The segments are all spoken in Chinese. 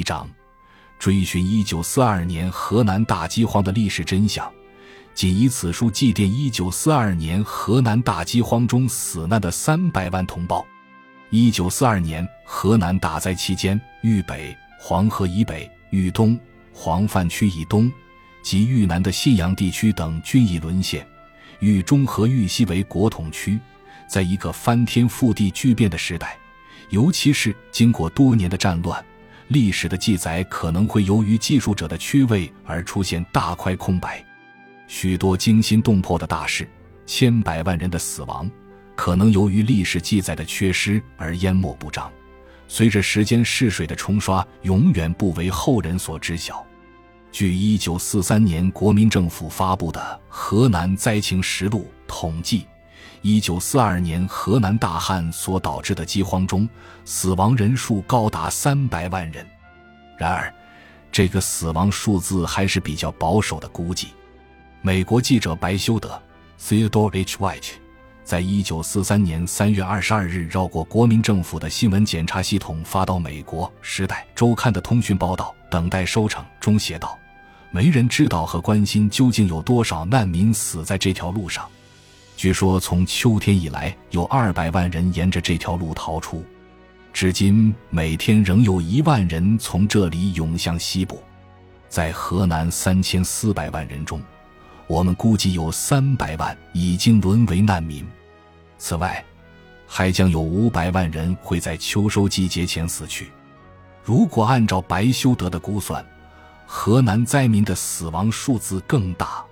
一章，追寻一九四二年河南大饥荒的历史真相，仅以此书祭奠一九四二年河南大饥荒中死难的三百万同胞。一九四二年河南大灾期间，豫北、黄河以北、豫东、黄泛区以东及豫南的信阳地区等均已沦陷，豫中和豫西为国统区。在一个翻天覆地巨变的时代，尤其是经过多年的战乱，历史的记载可能会由于记述者的缺位而出现大块空白。许多惊心动魄的大事，千百万人的死亡，可能由于历史记载的缺失而淹没不彰。随着时间逝水的冲刷，永远不为后人所知晓。据一九四三年国民政府发布的《河南灾情实录》统计。一九四二年河南大旱所导致的饥荒中，死亡人数高达三百万人。然而，这个死亡数字还是比较保守的估计。美国记者白修德 （Theodore H. White） 在一九四三年三月二十二日绕过国民政府的新闻检查系统发到美国《时代周刊》的通讯报道《等待收成》中写道：“没人知道和关心究竟有多少难民死在这条路上。”据说，从秋天以来，有二百万人沿着这条路逃出。至今，每天仍有一万人从这里涌向西部。在河南三千四百万人中，我们估计有三百万已经沦为难民。此外，还将有五百万人会在秋收季节前死去。如果按照白修德的估算，河南灾民的死亡数字更大。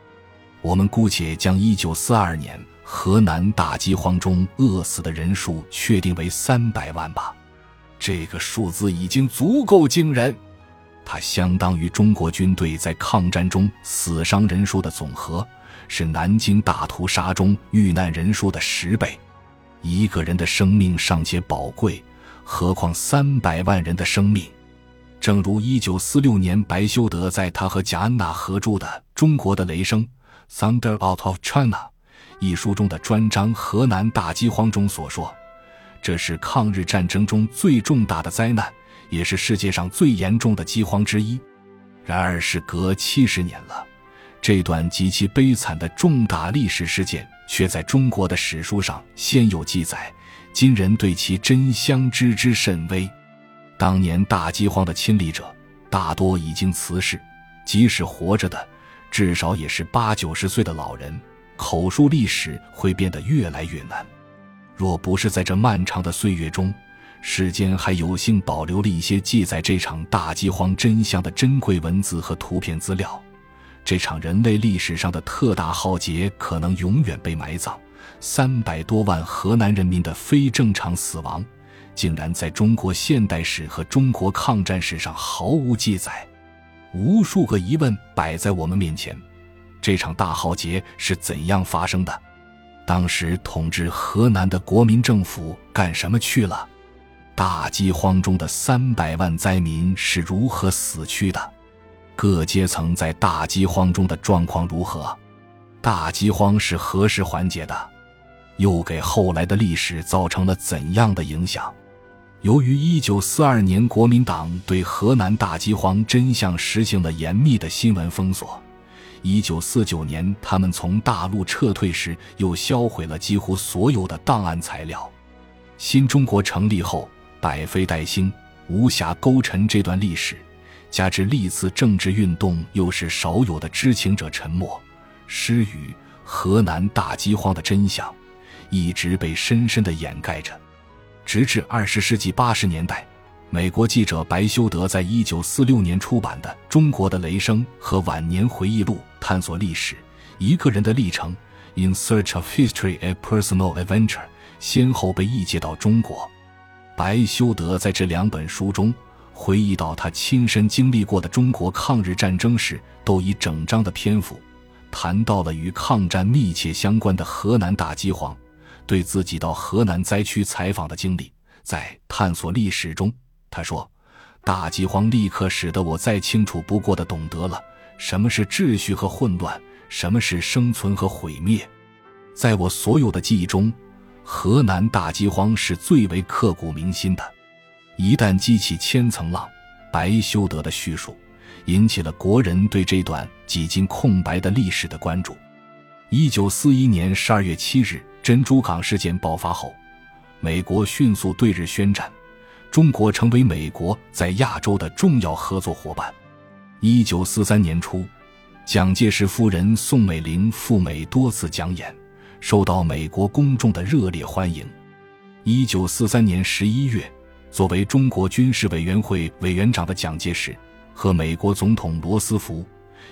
我们姑且将一九四二年。河南大饥荒中饿死的人数确定为三百万吧，这个数字已经足够惊人，它相当于中国军队在抗战中死伤人数的总和，是南京大屠杀中遇难人数的十倍。一个人的生命尚且宝贵，何况三百万人的生命？正如一九四六年白修德在他和贾安娜合著的《中国的雷声》（Thunder Out of China）。一书中的专章《河南大饥荒》中所说，这是抗日战争中最重大的灾难，也是世界上最严重的饥荒之一。然而，时隔七十年了，这段极其悲惨的重大历史事件却在中国的史书上鲜有记载。今人对其真相知之甚微。当年大饥荒的亲历者大多已经辞世，即使活着的，至少也是八九十岁的老人。口述历史会变得越来越难。若不是在这漫长的岁月中，世间还有幸保留了一些记载这场大饥荒真相的珍贵文字和图片资料，这场人类历史上的特大浩劫可能永远被埋葬。三百多万河南人民的非正常死亡，竟然在中国现代史和中国抗战史上毫无记载。无数个疑问摆在我们面前。这场大浩劫是怎样发生的？当时统治河南的国民政府干什么去了？大饥荒中的三百万灾民是如何死去的？各阶层在大饥荒中的状况如何？大饥荒是何时缓解的？又给后来的历史造成了怎样的影响？由于一九四二年国民党对河南大饥荒真相实行了严密的新闻封锁。一九四九年，他们从大陆撤退时，又销毁了几乎所有的档案材料。新中国成立后，百废待兴，无暇勾陈这段历史。加之历次政治运动，又是少有的知情者沉默，失语。河南大饥荒的真相，一直被深深的掩盖着，直至二十世纪八十年代。美国记者白修德在一九四六年出版的《中国的雷声》和晚年回忆录，探索历史一个人的历程，《In Search of History: A Personal Adventure》，先后被译介到中国。白修德在这两本书中回忆到他亲身经历过的中国抗日战争时，都以整章的篇幅谈到了与抗战密切相关的河南大饥荒，对自己到河南灾区采访的经历，在探索历史中。他说：“大饥荒立刻使得我再清楚不过的懂得了什么是秩序和混乱，什么是生存和毁灭。在我所有的记忆中，河南大饥荒是最为刻骨铭心的。一旦激起千层浪，白修德的叙述，引起了国人对这段几近空白的历史的关注。一九四一年十二月七日，珍珠港事件爆发后，美国迅速对日宣战，中国成为美国在亚洲的重要合作伙伴。一九四三年初，蒋介石夫人宋美龄赴美多次讲演，受到美国公众的热烈欢迎。一九四三年十一月。作为中国军事委员会委员长的蒋介石，和美国总统罗斯福、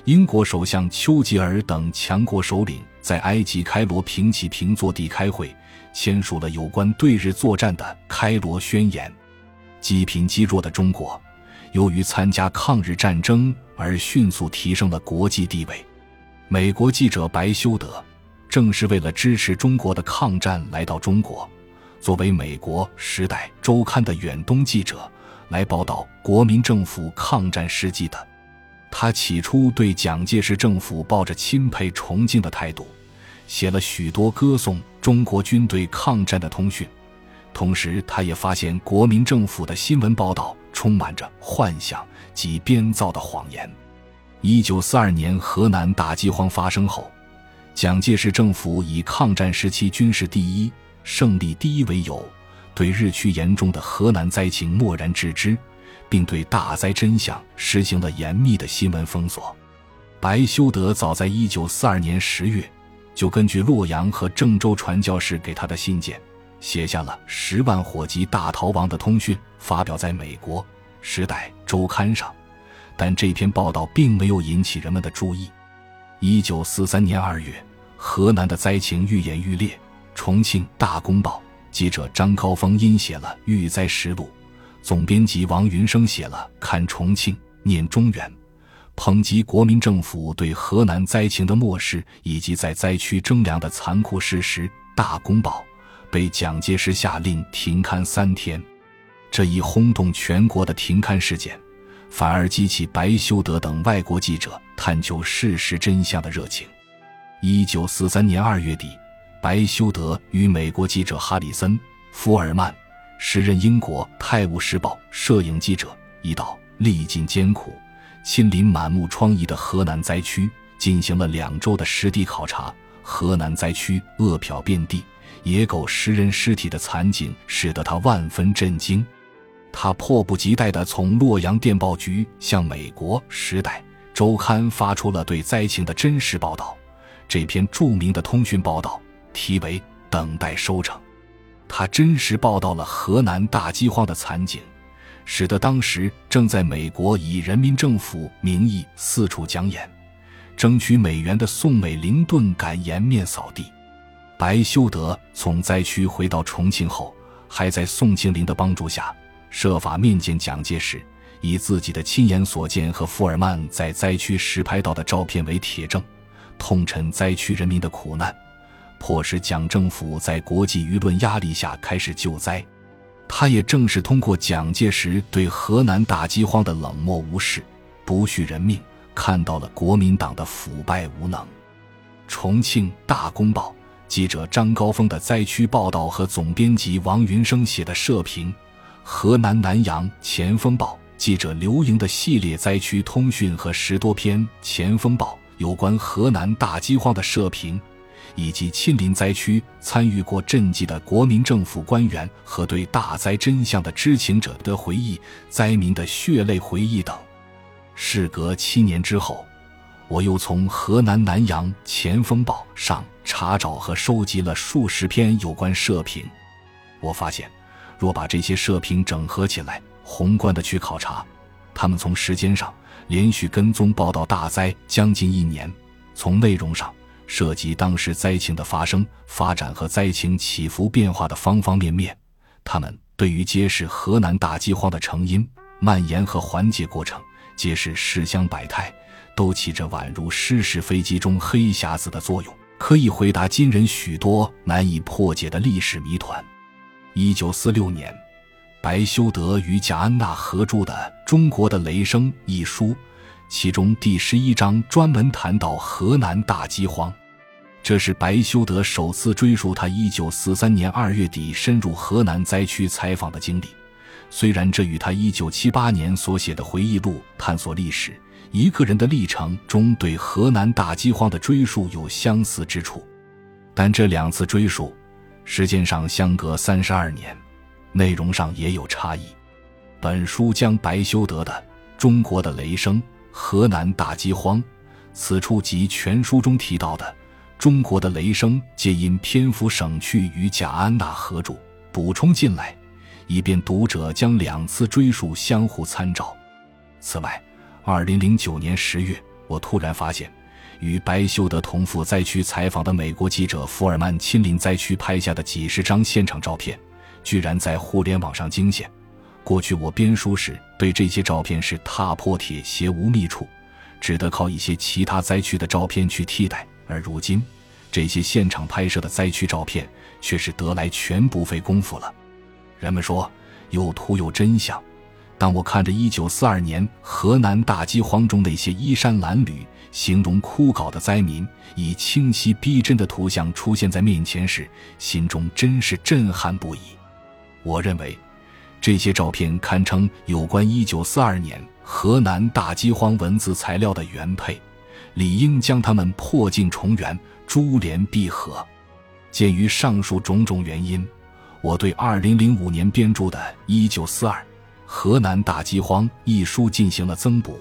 英国首相丘吉尔等强国首领在埃及开罗平起平坐地开会，签署了有关对日作战的《开罗宣言》。积贫积弱的中国，由于参加抗日战争而迅速提升了国际地位。美国记者白修德，正是为了支持中国的抗战来到中国。作为美国《时代周刊》的远东记者来报道国民政府抗战事迹的，他起初对蒋介石政府抱着钦佩崇敬的态度，写了许多歌颂中国军队抗战的通讯。同时，他也发现国民政府的新闻报道充满着幻想及编造的谎言。一九四二年河南大饥荒发生后，蒋介石政府以抗战时期军事第一。胜利第一为由，对日趋严重的河南灾情漠然置之，并对大灾真相实行了严密的新闻封锁。白修德早在一九四二年十月，就根据洛阳和郑州传教士给他的信件，写下了十万火急大逃亡的通讯，发表在美国《时代周刊》上。但这篇报道并没有引起人们的注意。一九四三年二月，河南的灾情愈演愈烈。重庆大公报记者张高峰因写了《遇灾实录》，总编辑王云生写了《看重庆念中原》，抨击国民政府对河南灾情的漠视以及在灾区征粮的残酷事实。大公报被蒋介石下令停刊三天，这一轰动全国的停刊事件，反而激起白修德等外国记者探求事实真相的热情。一九四三年二月底。白修德与美国记者哈里森·福尔曼，时任英国《泰晤士报》摄影记者，一道历尽艰苦、亲临满目疮痍的河南灾区，进行了两周的实地考察。河南灾区饿殍遍地、野狗食人尸体的惨景，使得他万分震惊。他迫不及待地从洛阳电报局向美国《时代周刊》发出了对灾情的真实报道。这篇著名的通讯报道。题为“等待收成”，他真实报道了河南大饥荒的惨景，使得当时正在美国以人民政府名义四处讲演、争取美元的宋美龄顿感颜面扫地。白修德从灾区回到重庆后，还在宋庆龄的帮助下，设法面见蒋介石，以自己的亲眼所见和福尔曼在灾区实拍到的照片为铁证，痛陈灾区人民的苦难。迫使蒋政府在国际舆论压力下开始救灾，他也正是通过蒋介石对河南大饥荒的冷漠无视、不恤人命，看到了国民党的腐败无能。重庆大公报记者张高峰的灾区报道和总编辑王云生写的社评，河南南阳前锋报记者刘莹的系列灾区通讯和十多篇前锋报有关河南大饥荒的社评。以及亲临灾区参与过赈济的国民政府官员和对大灾真相的知情者的回忆、灾民的血泪回忆等。事隔七年之后，我又从河南南阳前锋报上查找和收集了数十篇有关社评。我发现，若把这些社评整合起来，宏观的去考察，他们从时间上连续跟踪报道大灾将近一年，从内容上。涉及当时灾情的发生、发展和灾情起伏变化的方方面面，他们对于揭示河南大饥荒的成因、蔓延和缓解过程，揭示世相百态，都起着宛如失事飞机中黑匣子的作用，可以回答今人许多难以破解的历史谜团。一九四六年，白修德与贾安娜合著的《中国的雷声》一书。其中第十一章专门谈到河南大饥荒，这是白修德首次追溯他一九四三年二月底深入河南灾区采访的经历，虽然这与他1978年所写的回忆录《探索历史：一个人的历程》中对河南大饥荒的追述有相似之处，但这两次追述时间上相隔三十二年，内容上也有差异。本书将白修德的《中国的雷声：河南大饥荒》，此处及全书中提到的《中国的雷声》，皆因篇幅省去与贾安娜合著补充进来。以便读者将两次追述相互参照。此外，二零零九年十月，我突然发现，与白修德同赴灾区采访的美国记者福尔曼亲临灾区拍下的几十张现场照片，居然在互联网上惊现。过去我编书时对这些照片是踏破铁鞋无觅处，只得靠一些其他灾区的照片去替代。而如今，这些现场拍摄的灾区照片却是得来全不费工夫了。人们说有图有真相。当我看着1942年河南大饥荒中那些衣衫褴褛、形容枯槁的灾民，以清晰逼真的图像出现在面前时，心中真是震撼不已。我认为，这些照片堪称有关1942年河南大饥荒文字材料的原配，理应将它们破镜重圆、珠联璧合。鉴于上述种种原因。我对二零零五年编著的《一九四二河南大饥荒》一书进行了增补，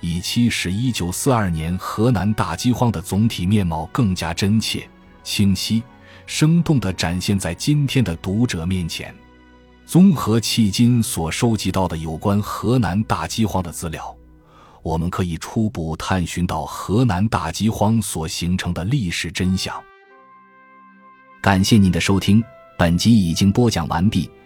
以期使一九四二年河南大饥荒的总体面貌更加真切、清晰、生动地展现在今天的读者面前。综合迄今所收集到的有关河南大饥荒的资料，我们可以初步探寻到河南大饥荒所形成的历史真相。感谢您的收听。本集已经播讲完毕，